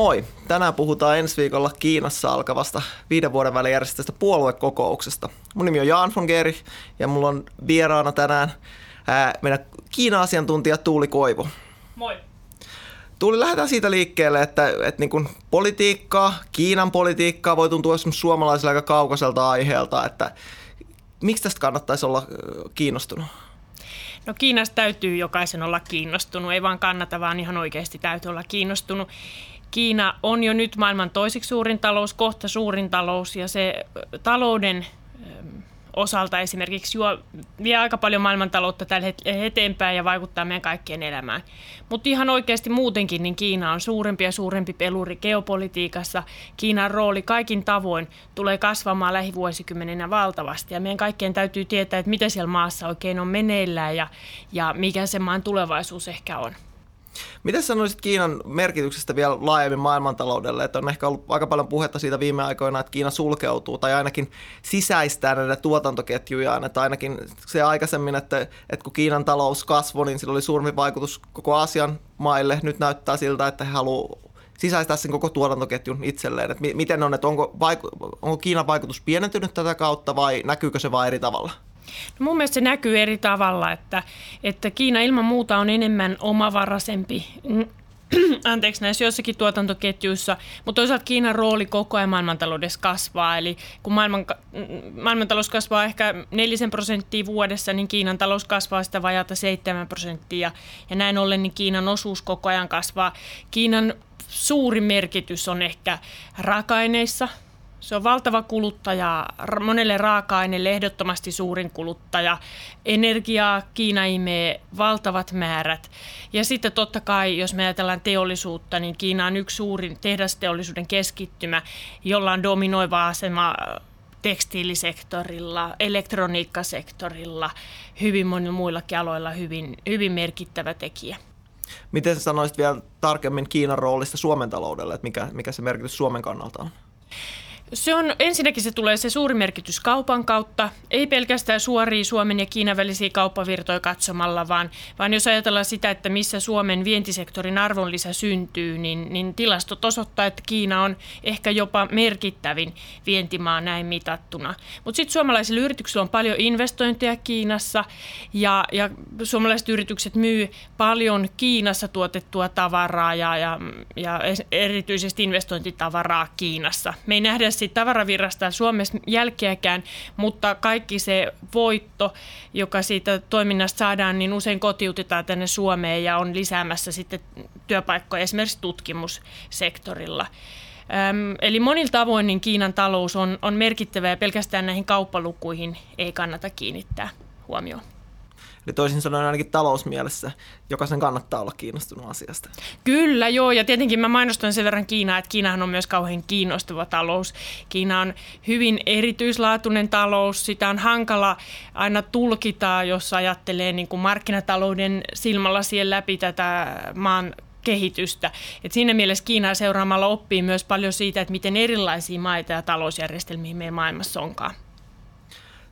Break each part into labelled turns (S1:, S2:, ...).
S1: Moi! Tänään puhutaan ensi viikolla Kiinassa alkavasta viiden vuoden välein järjestettävästä puoluekokouksesta. Mun nimi on Jaan von Geri ja mulla on vieraana tänään ää, meidän Kiina-asiantuntija Tuuli Koivu.
S2: Moi!
S1: Tuuli, lähdetään siitä liikkeelle, että, että niin kuin politiikkaa, Kiinan politiikkaa voi tuntua suomalaisille aika kaukaiselta aiheelta, että miksi tästä kannattaisi olla kiinnostunut?
S2: No Kiinasta täytyy jokaisen olla kiinnostunut, ei vaan kannata, vaan ihan oikeasti täytyy olla kiinnostunut. Kiina on jo nyt maailman toiseksi suurin talous, kohta suurin talous ja se talouden osalta esimerkiksi juo, vie aika paljon maailmantaloutta tällä eteenpäin ja vaikuttaa meidän kaikkien elämään. Mutta ihan oikeasti muutenkin, niin Kiina on suurempi ja suurempi peluri geopolitiikassa. Kiinan rooli kaikin tavoin tulee kasvamaan lähivuosikymmeninä valtavasti ja meidän kaikkien täytyy tietää, että mitä siellä maassa oikein on meneillään ja, ja mikä se maan tulevaisuus ehkä on.
S1: Miten sanoisit Kiinan merkityksestä vielä laajemmin maailmantaloudelle? Että on ehkä ollut aika paljon puhetta siitä viime aikoina, että Kiina sulkeutuu tai ainakin sisäistää näitä tuotantoketjujaan. Että ainakin se aikaisemmin, että, että kun Kiinan talous kasvoi, niin sillä oli suurempi vaikutus koko Aasian maille. Nyt näyttää siltä, että he haluavat sisäistää sen koko tuotantoketjun itselleen. Että miten on, että onko, vaiku- onko Kiinan vaikutus pienentynyt tätä kautta vai näkyykö se vain eri tavalla?
S2: No mun mielestä se näkyy eri tavalla, että, että Kiina ilman muuta on enemmän omavaraisempi anteeksi, näissä joissakin tuotantoketjuissa, mutta toisaalta Kiinan rooli koko ajan maailmantaloudessa kasvaa. Eli kun maailman, maailmantalous kasvaa ehkä nelisen prosenttia vuodessa, niin Kiinan talous kasvaa sitä vajata 7 prosenttia. Ja näin ollen niin Kiinan osuus koko ajan kasvaa. Kiinan suuri merkitys on ehkä raaka-aineissa, se on valtava kuluttaja, monelle raaka-aineelle ehdottomasti suurin kuluttaja. Energiaa Kiina imee valtavat määrät. Ja sitten totta kai, jos me ajatellaan teollisuutta, niin Kiina on yksi suurin tehdasteollisuuden keskittymä, jolla on dominoiva asema tekstiilisektorilla, elektroniikkasektorilla, hyvin monilla muillakin aloilla hyvin, hyvin merkittävä tekijä.
S1: Miten sanoisit vielä tarkemmin Kiinan roolista Suomen taloudelle, että mikä, mikä se merkitys Suomen kannalta on?
S2: Se on, ensinnäkin se tulee se suuri merkitys kaupan kautta, ei pelkästään suoria Suomen ja Kiinan välisiä kauppavirtoja katsomalla, vaan, vaan jos ajatellaan sitä, että missä Suomen vientisektorin arvonlisä syntyy, niin, niin tilastot osoittaa, että Kiina on ehkä jopa merkittävin vientimaa näin mitattuna. Mutta sitten suomalaisilla yrityksillä on paljon investointeja Kiinassa ja, ja suomalaiset yritykset myy paljon Kiinassa tuotettua tavaraa ja, ja, ja erityisesti investointitavaraa Kiinassa. Me ei nähdä siitä tavaravirrasta Suomessa jälkeäkään, mutta kaikki se voitto, joka siitä toiminnasta saadaan, niin usein kotiutetaan tänne Suomeen ja on lisäämässä sitten työpaikkoja esimerkiksi tutkimussektorilla. Eli monilla tavoin niin Kiinan talous on, on merkittävä ja pelkästään näihin kauppalukuihin ei kannata kiinnittää huomioon.
S1: Eli toisin sanoen ainakin talousmielessä jokaisen kannattaa olla kiinnostunut asiasta.
S2: Kyllä, joo. Ja tietenkin mä mainostan sen verran Kiinaa, että Kiinahan on myös kauhean kiinnostava talous. Kiina on hyvin erityislaatuinen talous. Sitä on hankala aina tulkita, jos ajattelee niin kuin markkinatalouden silmällä siihen läpi tätä maan kehitystä. Et siinä mielessä Kiinaa seuraamalla oppii myös paljon siitä, että miten erilaisia maita ja talousjärjestelmiä meidän maailmassa onkaan.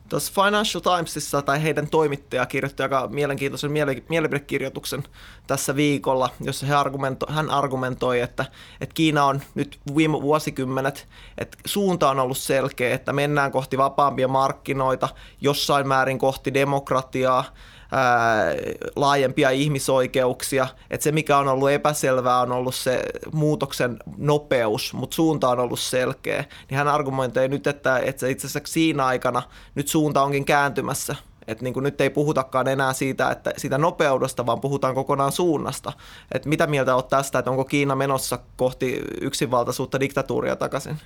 S1: Tuossa Financial Timesissa tai heidän toimittaja kirjoitti aika mielenkiintoisen mielipidekirjoituksen tässä viikolla, jossa he argumento, hän argumentoi, että, että Kiina on nyt viime vuosikymmenet, että suunta on ollut selkeä, että mennään kohti vapaampia markkinoita, jossain määrin kohti demokratiaa, ää, laajempia ihmisoikeuksia. Että se, mikä on ollut epäselvää, on ollut se muutoksen nopeus, mutta suunta on ollut selkeä. Niin hän argumentoi nyt, että, että itse asiassa siinä aikana nyt suunta onkin kääntymässä että niin nyt ei puhutakaan enää siitä, että siitä nopeudesta, vaan puhutaan kokonaan suunnasta. että mitä mieltä olet tästä, että onko Kiina menossa kohti yksinvaltaisuutta diktatuuria takaisin?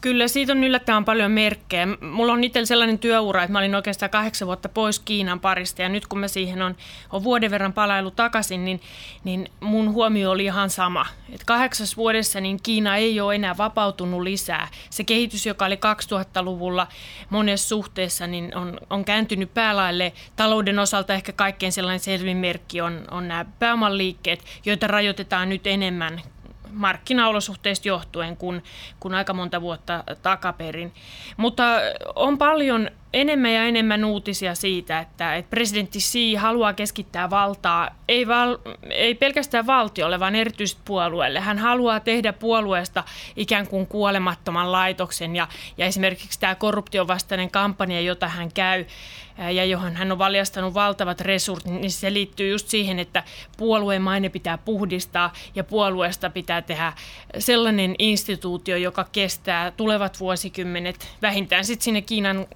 S2: Kyllä, siitä on yllättävän paljon merkkejä. Mulla on itsellä sellainen työura, että mä olin oikeastaan kahdeksan vuotta pois Kiinan parista ja nyt kun mä siihen on, on vuoden verran palailu takaisin, niin, niin mun huomio oli ihan sama. Et kahdeksas vuodessa niin Kiina ei ole enää vapautunut lisää. Se kehitys, joka oli 2000-luvulla monessa suhteessa, niin on, on kääntynyt päälaille. Talouden osalta ehkä kaikkein sellainen selvin merkki on, on nämä pääomanliikkeet, joita rajoitetaan nyt enemmän markkinaolosuhteista johtuen kuin, kuin aika monta vuotta takaperin. Mutta on paljon enemmän ja enemmän uutisia siitä, että, että presidentti Xi haluaa keskittää valtaa ei, val, ei pelkästään valtiolle, vaan erityisesti puolueelle. Hän haluaa tehdä puolueesta ikään kuin kuolemattoman laitoksen ja, ja esimerkiksi tämä korruptiovastainen kampanja, jota hän käy, ja johon hän on valjastanut valtavat resurssit, niin se liittyy just siihen, että puolueen maine pitää puhdistaa ja puolueesta pitää tehdä sellainen instituutio, joka kestää tulevat vuosikymmenet, vähintään sitten sinne Kiinan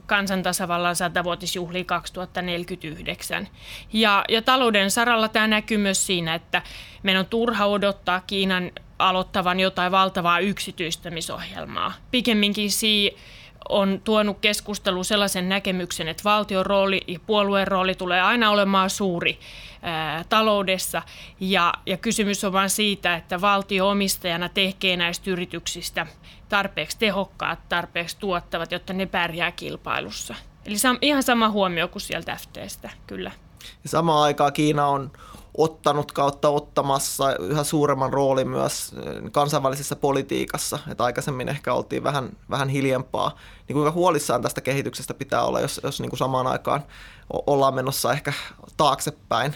S2: kansantasavallan satavuotisjuhliin 2049. Ja, ja talouden saralla tämä näkyy myös siinä, että meidän on turha odottaa Kiinan aloittavan jotain valtavaa yksityistämisohjelmaa. Pikemminkin siinä on tuonut keskusteluun sellaisen näkemyksen, että valtion rooli ja puolueen rooli tulee aina olemaan suuri ää, taloudessa. Ja, ja kysymys on vain siitä, että valtio omistajana tekee näistä yrityksistä tarpeeksi tehokkaat, tarpeeksi tuottavat, jotta ne pärjää kilpailussa. Eli sam, ihan sama huomio kuin sieltä FTstä, kyllä.
S1: Ja samaan aikaan Kiina on ottanut kautta ottamassa yhä suuremman roolin myös eh, kansainvälisessä politiikassa. Että aikaisemmin ehkä oltiin vähän, vähän hiljempaa. Niin kuinka huolissaan tästä kehityksestä pitää olla, jos, jos niin kuin samaan aikaan ollaan menossa ehkä taaksepäin?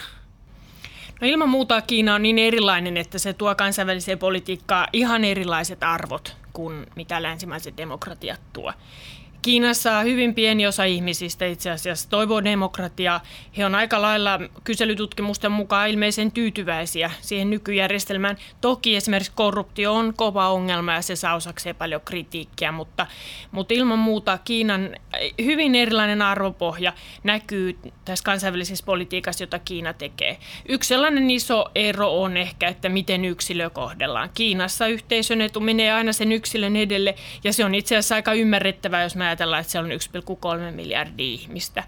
S2: No ilman muuta Kiina on niin erilainen, että se tuo kansainväliseen politiikkaan ihan erilaiset arvot kuin mitä länsimaiset demokratiat tuo. Kiinassa hyvin pieni osa ihmisistä itse asiassa toivoo demokratiaa. He on aika lailla kyselytutkimusten mukaan ilmeisen tyytyväisiä siihen nykyjärjestelmään. Toki esimerkiksi korruptio on kova ongelma ja se saa osakseen paljon kritiikkiä, mutta, mutta ilman muuta Kiinan hyvin erilainen arvopohja näkyy tässä kansainvälisessä politiikassa, jota Kiina tekee. Yksi sellainen iso ero on ehkä, että miten yksilö kohdellaan. Kiinassa yhteisön etu menee aina sen yksilön edelle ja se on itse asiassa aika ymmärrettävää, jos mä ajatellaan, että siellä on 1,3 miljardia ihmistä.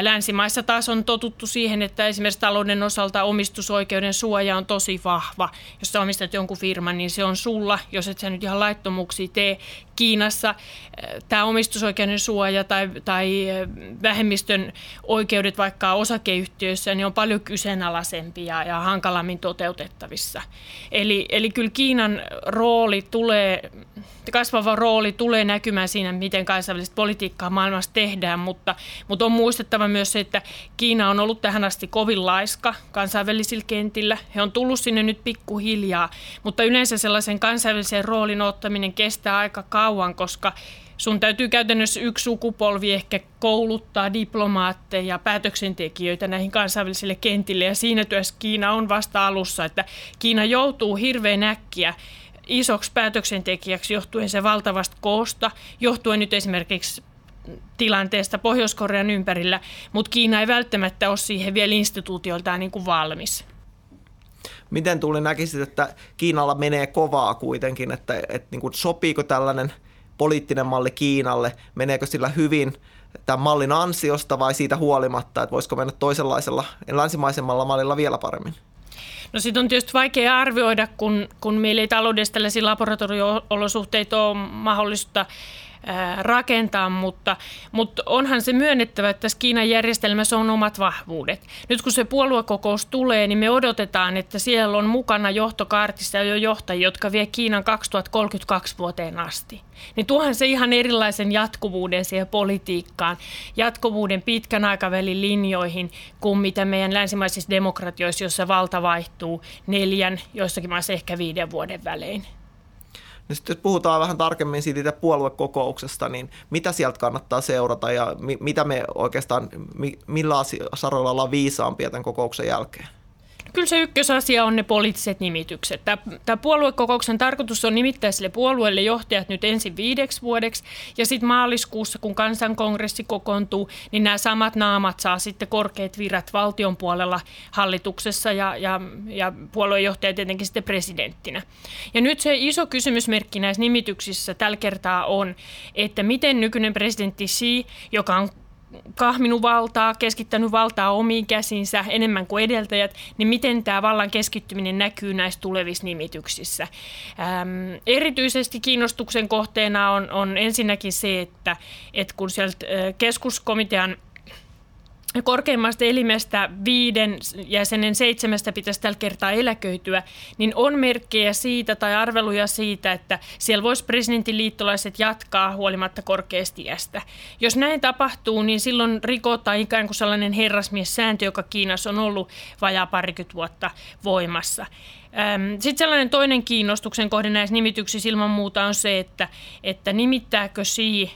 S2: Länsimaissa taas on totuttu siihen, että esimerkiksi talouden osalta omistusoikeuden suoja on tosi vahva. Jos sä omistat jonkun firman, niin se on sulla, jos et sä nyt ihan laittomuuksia tee. Kiinassa tämä omistusoikeuden suoja tai, tai vähemmistön oikeudet vaikka osakeyhtiöissä, niin on paljon kyseenalaisempia ja hankalammin toteutettavissa. Eli, eli kyllä Kiinan rooli tulee kasvava rooli tulee näkymään siinä, miten kansainvälistä politiikkaa maailmassa tehdään, mutta, mutta on muistettava myös se, että Kiina on ollut tähän asti kovin laiska kansainvälisillä kentillä. He on tullut sinne nyt pikkuhiljaa, mutta yleensä sellaisen kansainvälisen roolin ottaminen kestää aika kauan, koska sun täytyy käytännössä yksi sukupolvi ehkä kouluttaa diplomaatteja, päätöksentekijöitä näihin kansainvälisille kentille. Ja siinä työssä Kiina on vasta alussa, että Kiina joutuu hirveän äkkiä isoksi päätöksentekijäksi johtuen se valtavasta koosta, johtuen nyt esimerkiksi tilanteesta Pohjois-Korean ympärillä, mutta Kiina ei välttämättä ole siihen vielä instituutioltaan niin kuin valmis.
S1: Miten tuli näkisit, että Kiinalla menee kovaa kuitenkin, että, että niin kuin sopiiko tällainen poliittinen malli Kiinalle, meneekö sillä hyvin tämän mallin ansiosta vai siitä huolimatta, että voisiko mennä toisenlaisella, länsimaisemmalla mallilla vielä paremmin?
S2: No sitten on tietysti vaikea arvioida, kun, kun meillä ei taloudessa tällaisia laboratorio-olosuhteita ole mahdollista rakentaa, mutta, mutta onhan se myönnettävä, että tässä Kiinan järjestelmässä on omat vahvuudet. Nyt kun se puoluekokous tulee, niin me odotetaan, että siellä on mukana johtokaartissa jo johtajia, jotka vie Kiinan 2032 vuoteen asti. Niin tuohan se ihan erilaisen jatkuvuuden siihen politiikkaan, jatkuvuuden pitkän aikavälin linjoihin kuin mitä meidän länsimaisissa demokratioissa, jossa valta vaihtuu neljän, joissakin maissa ehkä viiden vuoden välein.
S1: Niin sitten jos puhutaan vähän tarkemmin siitä puoluekokouksesta, niin mitä sieltä kannattaa seurata ja mi- mitä me oikeastaan, mi- millä saroilla ollaan viisaampia tämän kokouksen jälkeen?
S2: Kyllä se ykkösasia on ne poliittiset nimitykset. Tämä, puoluekokouksen tarkoitus on nimittää sille puolueelle johtajat nyt ensin viideksi vuodeksi ja sitten maaliskuussa, kun kansankongressi kokoontuu, niin nämä samat naamat saa sitten korkeat virat valtion puolella hallituksessa ja, ja, ja puoluejohtaja tietenkin sitten presidenttinä. Ja nyt se iso kysymysmerkki näissä nimityksissä tällä kertaa on, että miten nykyinen presidentti Xi, joka on kahminut valtaa, keskittänyt valtaa omiin käsinsä enemmän kuin edeltäjät, niin miten tämä vallan keskittyminen näkyy näissä tulevissa nimityksissä. Ähm, erityisesti kiinnostuksen kohteena on, on ensinnäkin se, että, että kun sieltä keskuskomitean korkeimmasta elimestä viiden jäsenen seitsemästä pitäisi tällä kertaa eläköityä, niin on merkkejä siitä tai arveluja siitä, että siellä voisi presidentin liittolaiset jatkaa huolimatta korkeasti iästä. Jos näin tapahtuu, niin silloin rikotaan ikään kuin sellainen herrasmies-sääntö, joka Kiinassa on ollut vajaa parikymmentä vuotta voimassa. Sitten sellainen toinen kiinnostuksen kohde näissä nimityksissä ilman muuta on se, että, että nimittääkö Xi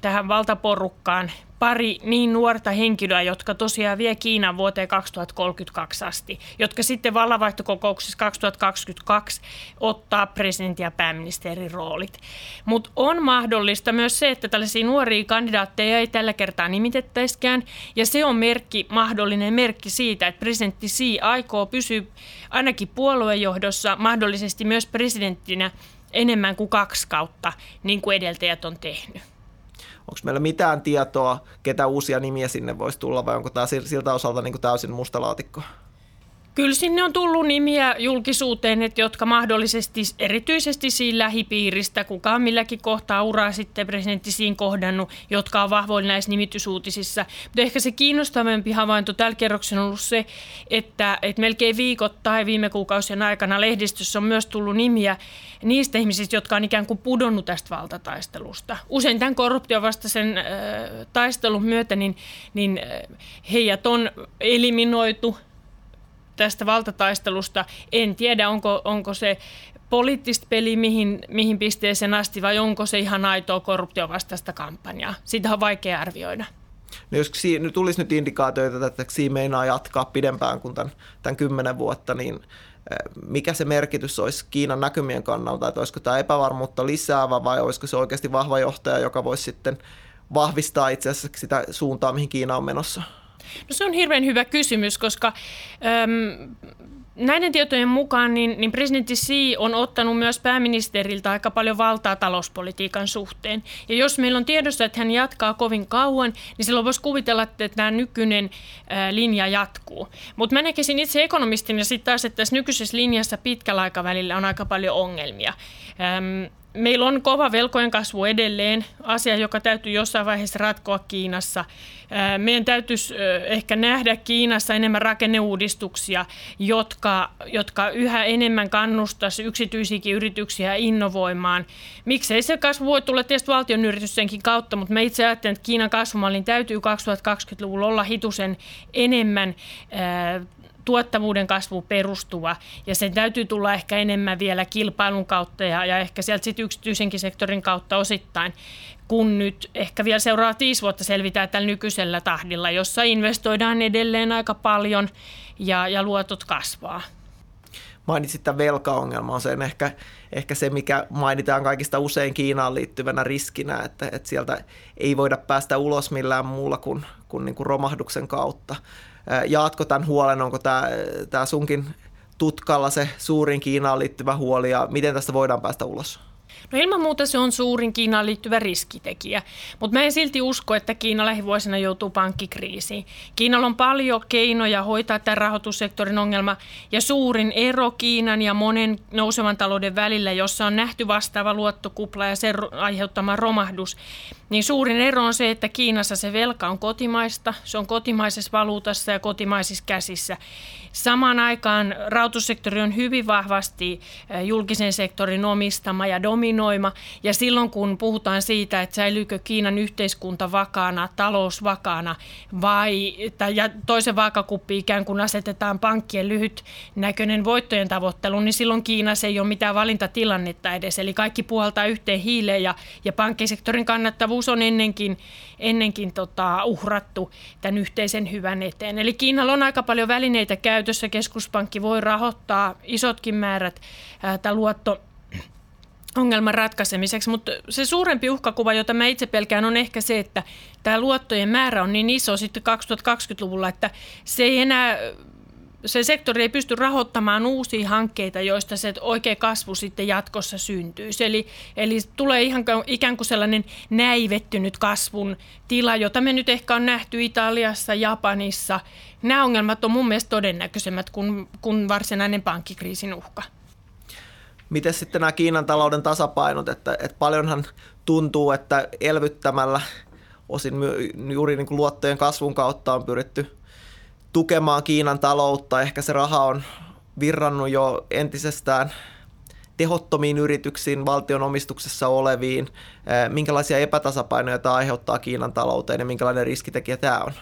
S2: tähän valtaporukkaan pari niin nuorta henkilöä, jotka tosiaan vie Kiinan vuoteen 2032 asti, jotka sitten vallanvaihtokokouksessa 2022 ottaa presidentin ja pääministerin roolit. Mutta on mahdollista myös se, että tällaisia nuoria kandidaatteja ei tällä kertaa nimitettäisikään, ja se on merkki, mahdollinen merkki siitä, että presidentti Xi aikoo pysyä ainakin puoluejohdossa, mahdollisesti myös presidenttinä enemmän kuin kaksi kautta, niin kuin edeltäjät on tehnyt.
S1: Onko meillä mitään tietoa, ketä uusia nimiä sinne voisi tulla vai onko tämä siltä osalta niin kuin täysin mustalaatikko?
S2: Kyllä sinne on tullut nimiä julkisuuteen, että jotka mahdollisesti erityisesti siinä lähipiiristä, kuka on milläkin kohtaa uraa sitten presidentti siinä kohdannut, jotka on vahvoilla näissä nimitysuutisissa. Mutta ehkä se kiinnostavampi havainto tällä kerroksella on ollut se, että, että melkein viikot tai viime kuukausien aikana lehdistössä on myös tullut nimiä niistä ihmisistä, jotka on ikään kuin pudonnut tästä valtataistelusta. Usein tämän korruptiovastaisen äh, taistelun myötä niin, niin äh, heidät on eliminoitu tästä valtataistelusta. En tiedä, onko, onko se poliittista peli mihin, mihin pisteeseen asti vai onko se ihan aitoa korruptiovastaista kampanjaa. Sitä on vaikea arvioida.
S1: No jos nyt tulisi nyt indikaatioita, että Xi meinaa jatkaa pidempään kuin tämän, tämän kymmenen vuotta, niin eh, mikä se merkitys olisi Kiinan näkymien kannalta, että olisiko tämä epävarmuutta lisäävä vai olisiko se oikeasti vahva johtaja, joka voisi sitten vahvistaa itse asiassa sitä suuntaa, mihin Kiina on menossa?
S2: No se on hirveän hyvä kysymys, koska äm, näiden tietojen mukaan niin, niin presidentti Xi on ottanut myös pääministeriltä aika paljon valtaa talouspolitiikan suhteen. Ja jos meillä on tiedossa, että hän jatkaa kovin kauan, niin silloin voisi kuvitella, että tämä nykyinen ää, linja jatkuu. Mutta mä näkisin itse ja sitten taas, että tässä nykyisessä linjassa pitkällä aikavälillä on aika paljon ongelmia. Äm, Meillä on kova velkojen kasvu edelleen, asia, joka täytyy jossain vaiheessa ratkoa Kiinassa. Meidän täytyisi ehkä nähdä Kiinassa enemmän rakenneuudistuksia, jotka, jotka yhä enemmän kannustaisi yksityisiäkin yrityksiä innovoimaan. Miksei se kasvu voi tulla tietysti valtion yritystenkin kautta, mutta me itse ajattelen, että Kiinan kasvumallin täytyy 2020-luvulla olla hitusen enemmän tuottavuuden kasvu perustuva. Ja sen täytyy tulla ehkä enemmän vielä kilpailun kautta ja, ja ehkä sieltä sitten yksityisenkin sektorin kautta osittain, kun nyt ehkä vielä seuraavat viisi vuotta selvitään tällä nykyisellä tahdilla, jossa investoidaan edelleen aika paljon ja, ja luotot kasvaa.
S1: Mainitsit tämän velkaongelman, se on ehkä, ehkä se, mikä mainitaan kaikista usein Kiinaan liittyvänä riskinä, että, että sieltä ei voida päästä ulos millään muulla kuin, kuin, niin kuin romahduksen kautta. Jaatko tämän huolen, onko tämä, tämä sunkin tutkalla se suurin Kiinaan liittyvä huoli ja miten tästä voidaan päästä ulos?
S2: No ilman muuta se on suurin Kiinaan liittyvä riskitekijä, mutta mä en silti usko, että Kiina lähivuosina joutuu pankkikriisiin. Kiinalla on paljon keinoja hoitaa tämän rahoitussektorin ongelma ja suurin ero Kiinan ja monen nousevan talouden välillä, jossa on nähty vastaava luottokupla ja sen aiheuttama romahdus, niin suurin ero on se, että Kiinassa se velka on kotimaista, se on kotimaisessa valuutassa ja kotimaisissa käsissä. Samaan aikaan rahoitussektori on hyvin vahvasti julkisen sektorin omistama ja dominoima. Ja silloin kun puhutaan siitä, että säilyykö Kiinan yhteiskunta vakaana, talous vakaana vai tai, ja toisen vaakakuppi ikään kuin asetetaan pankkien lyhytnäköinen voittojen tavoittelu, niin silloin Kiinassa ei ole mitään valintatilannetta edes. Eli kaikki puhaltaa yhteen hiileen ja, ja pankkisektorin kannattavuus on ennenkin, ennenkin tota, uhrattu tämän yhteisen hyvän eteen. Eli Kiinalla on aika paljon välineitä käytössä keskuspankki voi rahoittaa isotkin määrät tämä luotto ongelman ratkaisemiseksi, mutta se suurempi uhkakuva, jota mä itse pelkään, on ehkä se, että tämä luottojen määrä on niin iso sitten 2020-luvulla, että se ei enää se sektori ei pysty rahoittamaan uusia hankkeita, joista se oikea kasvu sitten jatkossa syntyy. Eli, eli tulee ihan ikään kuin sellainen näivettynyt kasvun tila, jota me nyt ehkä on nähty Italiassa, Japanissa. Nämä ongelmat on mun mielestä todennäköisemmät kuin, kuin varsinainen pankkikriisin uhka.
S1: Miten sitten nämä Kiinan talouden tasapainot, että, että paljonhan tuntuu, että elvyttämällä osin juuri niin kuin luottojen kasvun kautta on pyritty tukemaan Kiinan taloutta. Ehkä se raha on virrannut jo entisestään tehottomiin yrityksiin, valtion omistuksessa oleviin. Minkälaisia epätasapainoja tämä aiheuttaa Kiinan talouteen ja minkälainen riskitekijä tämä on?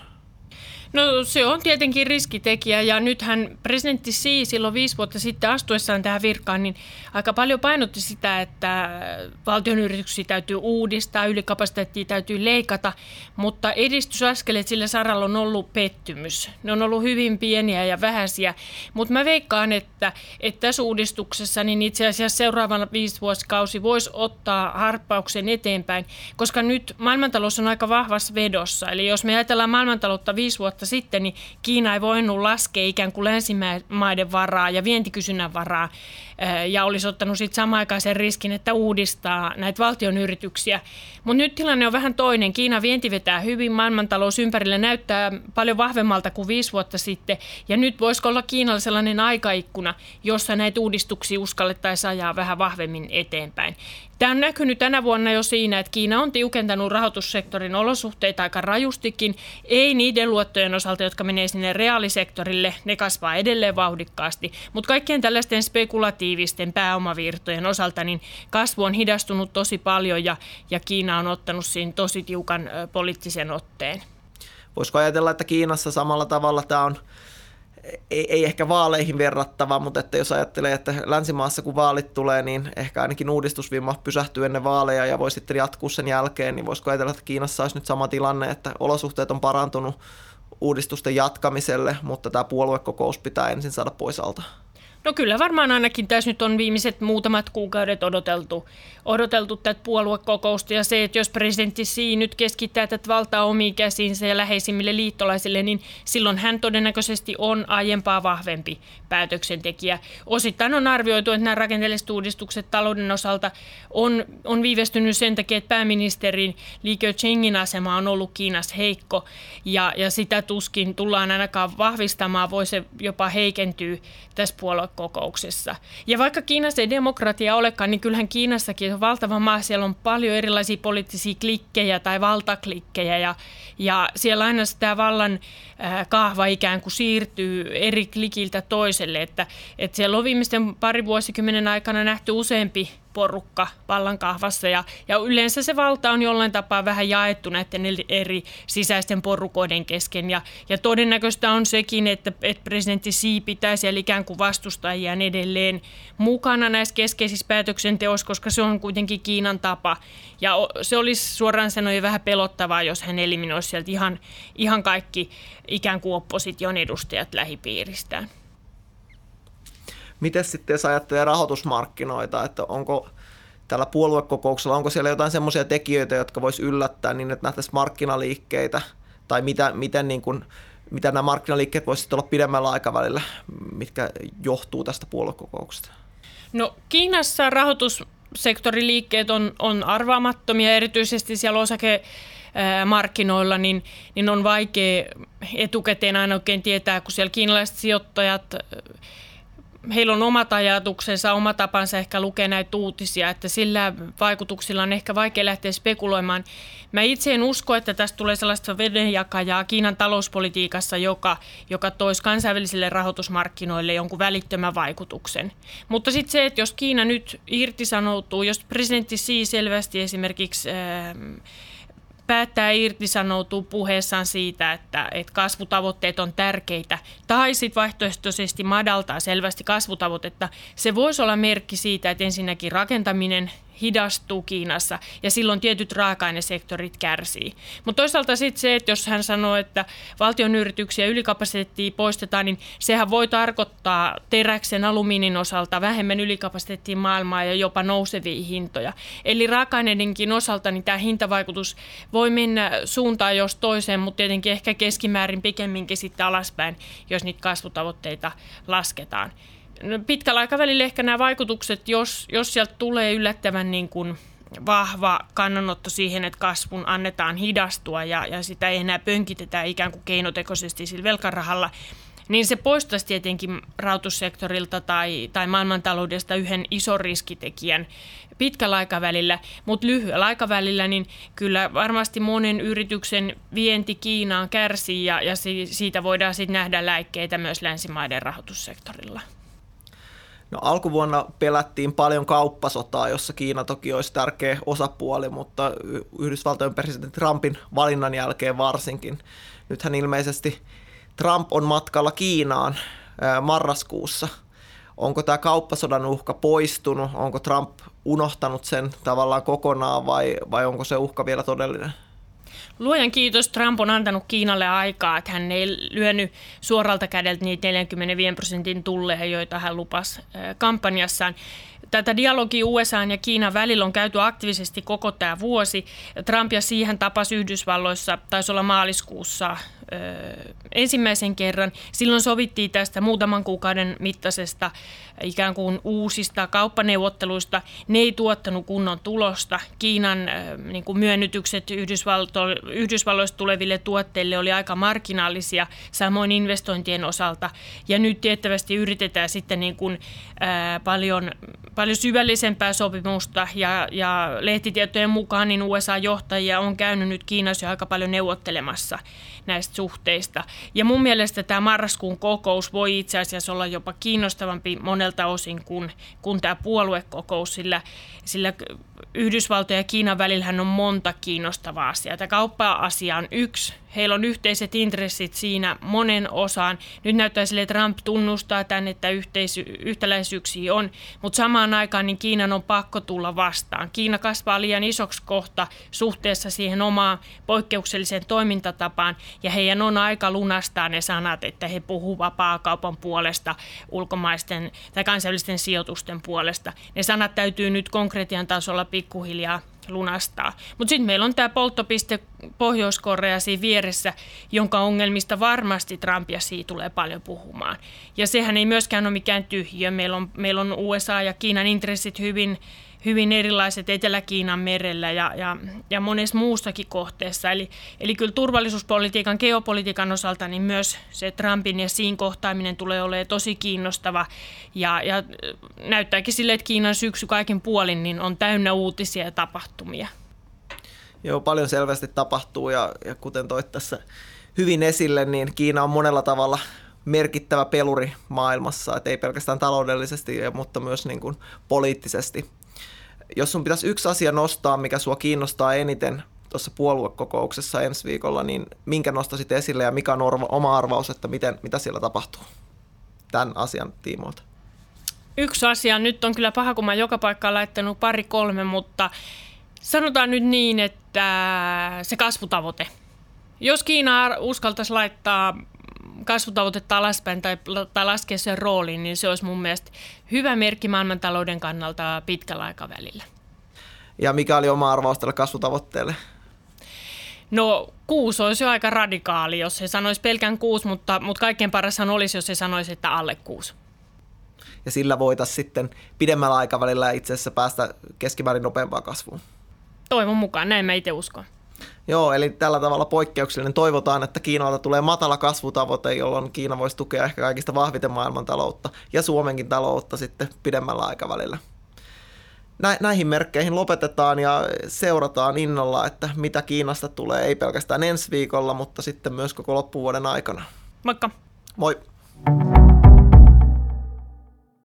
S2: No se on tietenkin riskitekijä ja nythän presidentti Xi silloin viisi vuotta sitten astuessaan tähän virkaan, niin aika paljon painotti sitä, että valtion yrityksiä täytyy uudistaa, ylikapasiteettia täytyy leikata, mutta edistysaskeleet sillä saralla on ollut pettymys. Ne on ollut hyvin pieniä ja vähäisiä, mutta mä veikkaan, että, että tässä uudistuksessa niin itse asiassa seuraavana viisi vuosikausi voisi ottaa harppauksen eteenpäin, koska nyt maailmantalous on aika vahvassa vedossa. Eli jos me ajatellaan maailmantaloutta viisi vuotta vuotta sitten, niin Kiina ei voinut laskea ikään kuin länsimaiden varaa ja vientikysynnän varaa ja olisi ottanut sitten samanaikaisen riskin, että uudistaa näitä valtion yrityksiä. Mutta nyt tilanne on vähän toinen. Kiina vienti vetää hyvin, maailmantalous ympärillä näyttää paljon vahvemmalta kuin viisi vuotta sitten. Ja nyt voisiko olla Kiinalla sellainen aikaikkuna, jossa näitä uudistuksia uskallettaisiin ajaa vähän vahvemmin eteenpäin. Tämä on näkynyt tänä vuonna jo siinä, että Kiina on tiukentanut rahoitussektorin olosuhteita aika rajustikin. Ei niiden luottojen osalta, jotka menee sinne reaalisektorille, ne kasvaa edelleen vauhdikkaasti. Mutta kaikkien tällaisten spekulatiivisten pääomavirtojen osalta niin kasvu on hidastunut tosi paljon ja, ja Kiina on ottanut siinä tosi tiukan poliittisen otteen.
S1: Voisiko ajatella, että Kiinassa samalla tavalla tämä on ei, ei ehkä vaaleihin verrattava, mutta että jos ajattelee, että länsimaassa kun vaalit tulee, niin ehkä ainakin uudistusvimma pysähtyy ennen vaaleja ja voi sitten jatkuu sen jälkeen, niin voisiko ajatella, että Kiinassa olisi nyt sama tilanne, että olosuhteet on parantunut uudistusten jatkamiselle, mutta tämä puoluekokous pitää ensin saada pois alta.
S2: No kyllä varmaan ainakin tässä nyt on viimeiset muutamat kuukaudet odoteltu, odoteltu tätä puoluekokousta ja se, että jos presidentti Xi nyt keskittää tätä valtaa omiin käsiinsä ja läheisimmille liittolaisille, niin silloin hän todennäköisesti on aiempaa vahvempi päätöksentekijä. Osittain on arvioitu, että nämä rakenteelliset uudistukset talouden osalta on, on viivästynyt sen takia, että pääministerin Li Keqiangin asema on ollut Kiinassa heikko ja, ja sitä tuskin tullaan ainakaan vahvistamaan, voi se jopa heikentyä tässä puolue kokouksessa. Ja vaikka Kiinassa ei demokratia olekaan, niin kyllähän Kiinassakin on valtava maa. Siellä on paljon erilaisia poliittisia klikkejä tai valtaklikkejä ja, ja siellä aina sitä vallan kahva ikään kuin siirtyy eri klikiltä toiselle. Että, että siellä on viimeisten pari vuosikymmenen aikana nähty useampi porukka vallankahvassa ja, ja yleensä se valta on jollain tapaa vähän jaettu näiden eri sisäisten porukoiden kesken. Ja, ja todennäköistä on sekin, että, että presidentti Xi pitää siellä ikään kuin vastustajien edelleen mukana näissä keskeisissä päätöksenteossa, koska se on kuitenkin Kiinan tapa. Ja se olisi suoraan sanoen vähän pelottavaa, jos hän eliminoisi sieltä ihan, ihan kaikki ikään kuin opposition edustajat lähipiiristään.
S1: Miten sitten jos ajattelee rahoitusmarkkinoita, että onko tällä puoluekokouksella, onko siellä jotain semmoisia tekijöitä, jotka vois yllättää niin, että nähtäisiin markkinaliikkeitä, tai mitä, miten niin kuin, mitä nämä markkinaliikkeet voisivat olla pidemmällä aikavälillä, mitkä johtuu tästä puoluekokouksesta?
S2: No Kiinassa rahoitussektoriliikkeet on, on arvaamattomia, erityisesti siellä osake markkinoilla, niin, niin on vaikea etukäteen aina oikein tietää, kun siellä kiinalaiset sijoittajat heillä on omat ajatuksensa, oma tapansa ehkä lukea näitä uutisia, että sillä vaikutuksilla on ehkä vaikea lähteä spekuloimaan. Mä itse en usko, että tästä tulee sellaista vedenjakajaa Kiinan talouspolitiikassa, joka, joka toisi kansainvälisille rahoitusmarkkinoille jonkun välittömän vaikutuksen. Mutta sitten se, että jos Kiina nyt irtisanoutuu, jos presidentti Xi selvästi esimerkiksi... Ää, päättää irtisanoutua puheessaan siitä, että, että kasvutavoitteet on tärkeitä, tai sitten vaihtoehtoisesti madaltaa selvästi kasvutavoitetta, se voisi olla merkki siitä, että ensinnäkin rakentaminen hidastuu Kiinassa ja silloin tietyt raaka-ainesektorit kärsii. Mutta toisaalta sitten se, että jos hän sanoo, että valtion yrityksiä ylikapasiteettia poistetaan, niin sehän voi tarkoittaa teräksen alumiinin osalta vähemmän ylikapasiteettia maailmaa ja jopa nousevia hintoja. Eli raaka-aineidenkin osalta niin tämä hintavaikutus voi mennä suuntaan jos toiseen, mutta tietenkin ehkä keskimäärin pikemminkin sitten alaspäin, jos niitä kasvutavoitteita lasketaan. No, pitkällä aikavälillä ehkä nämä vaikutukset, jos, jos sieltä tulee yllättävän niin kuin vahva kannanotto siihen, että kasvun annetaan hidastua ja, ja sitä ei enää pönkitetä ikään kuin keinotekoisesti sillä velkarahalla, niin se poistaisi tietenkin rahoitussektorilta tai, tai maailmantaloudesta yhden ison riskitekijän pitkällä aikavälillä, mutta lyhyellä aikavälillä niin kyllä varmasti monen yrityksen vienti Kiinaan kärsii ja, ja siitä voidaan sitten nähdä läikkeitä myös länsimaiden rahoitussektorilla.
S1: No, alkuvuonna pelättiin paljon kauppasotaa, jossa Kiina toki olisi tärkeä osapuoli, mutta Yhdysvaltojen presidentti Trumpin valinnan jälkeen varsinkin. Nythän ilmeisesti Trump on matkalla Kiinaan marraskuussa. Onko tämä kauppasodan uhka poistunut? Onko Trump unohtanut sen tavallaan kokonaan vai, vai onko se uhka vielä todellinen?
S2: Luojan kiitos, Trump on antanut Kiinalle aikaa, että hän ei lyönyt suoralta kädeltä niitä 45 prosentin tulleja, joita hän lupasi kampanjassaan. Tätä dialogia USA ja Kiinan välillä on käyty aktiivisesti koko tämä vuosi. Trump ja siihen tapasi Yhdysvalloissa, taisi olla maaliskuussa ensimmäisen kerran. Silloin sovittiin tästä muutaman kuukauden mittaisesta ikään kuin uusista kauppaneuvotteluista. Ne ei tuottanut kunnon tulosta. Kiinan niin kuin myönnytykset Yhdysvalto- Yhdysvalloista tuleville tuotteille oli aika marginaalisia, samoin investointien osalta. Ja nyt tiettävästi yritetään sitten niin kuin, ää, paljon, paljon syvällisempää sopimusta ja, ja lehtitietojen mukaan niin USA-johtajia on käynyt nyt Kiinassa jo aika paljon neuvottelemassa näistä suhteista. Ja mun mielestä tämä marraskuun kokous voi itse asiassa olla jopa kiinnostavampi monelta osin kuin, kuin tämä puoluekokous, sillä, sillä Yhdysvaltojen ja Kiinan välillä on monta kiinnostavaa asiaa. Tämä kauppa-asia on yksi. Heillä on yhteiset intressit siinä monen osaan. Nyt näyttää sille, että Trump tunnustaa tämän, että yhteisy- yhtäläisyyksiä on, mutta samaan aikaan niin Kiinan on pakko tulla vastaan. Kiina kasvaa liian isoksi kohta suhteessa siihen omaan poikkeukselliseen toimintatapaan, ja heidän on aika lunastaa ne sanat, että he puhuvat vapaa-kaupan puolesta, ulkomaisten tai kansainvälisten sijoitusten puolesta. Ne sanat täytyy nyt konkretian tasolla pikkuhiljaa lunastaa. Mutta sitten meillä on tämä polttopiste Pohjois-Korea siinä vieressä, jonka ongelmista varmasti Trump ja siitä tulee paljon puhumaan. Ja sehän ei myöskään ole mikään tyhjö. Meillä on, meillä on USA ja Kiinan intressit hyvin hyvin erilaiset Etelä-Kiinan merellä ja, ja, ja monessa muussakin kohteessa. Eli, eli kyllä turvallisuuspolitiikan, geopolitiikan osalta niin myös se Trumpin ja siinä kohtaaminen tulee olemaan tosi kiinnostava. Ja, ja näyttääkin sille, että Kiinan syksy kaiken puolin niin on täynnä uutisia ja tapahtumia.
S1: Joo, paljon selvästi tapahtuu ja, ja kuten toit tässä hyvin esille, niin Kiina on monella tavalla merkittävä peluri maailmassa, että ei pelkästään taloudellisesti, mutta myös niin kuin poliittisesti jos sun pitäisi yksi asia nostaa, mikä sua kiinnostaa eniten tuossa puoluekokouksessa ensi viikolla, niin minkä nostaisit esille ja mikä on orva, oma arvaus, että miten, mitä siellä tapahtuu tämän asian tiimoilta?
S2: Yksi asia, nyt on kyllä paha, kun mä joka paikkaan laittanut pari kolme, mutta sanotaan nyt niin, että se kasvutavoite. Jos Kiina uskaltaisi laittaa kasvutavoitetta alaspäin tai, tai laskea sen rooliin, niin se olisi mun mielestä hyvä merkki maailmantalouden kannalta pitkällä aikavälillä.
S1: Ja mikä oli oma arvaus tälle kasvutavoitteelle?
S2: No kuusi olisi jo aika radikaali, jos he sanoisi pelkän kuusi, mutta, mutta kaikkein parashan olisi, jos he sanoisi, että alle kuusi.
S1: Ja sillä voitaisiin sitten pidemmällä aikavälillä itse asiassa päästä keskimäärin nopeampaan kasvuun.
S2: Toivon mukaan, näin mä itse uskon.
S1: Joo, eli tällä tavalla poikkeuksellinen. Toivotaan, että Kiinalta tulee matala kasvutavoite, jolloin Kiina voisi tukea ehkä kaikista vahviten maailmantaloutta ja Suomenkin taloutta sitten pidemmällä aikavälillä. Näihin merkkeihin lopetetaan ja seurataan innolla, että mitä Kiinasta tulee, ei pelkästään ensi viikolla, mutta sitten myös koko loppuvuoden aikana.
S2: Moikka!
S1: Moi!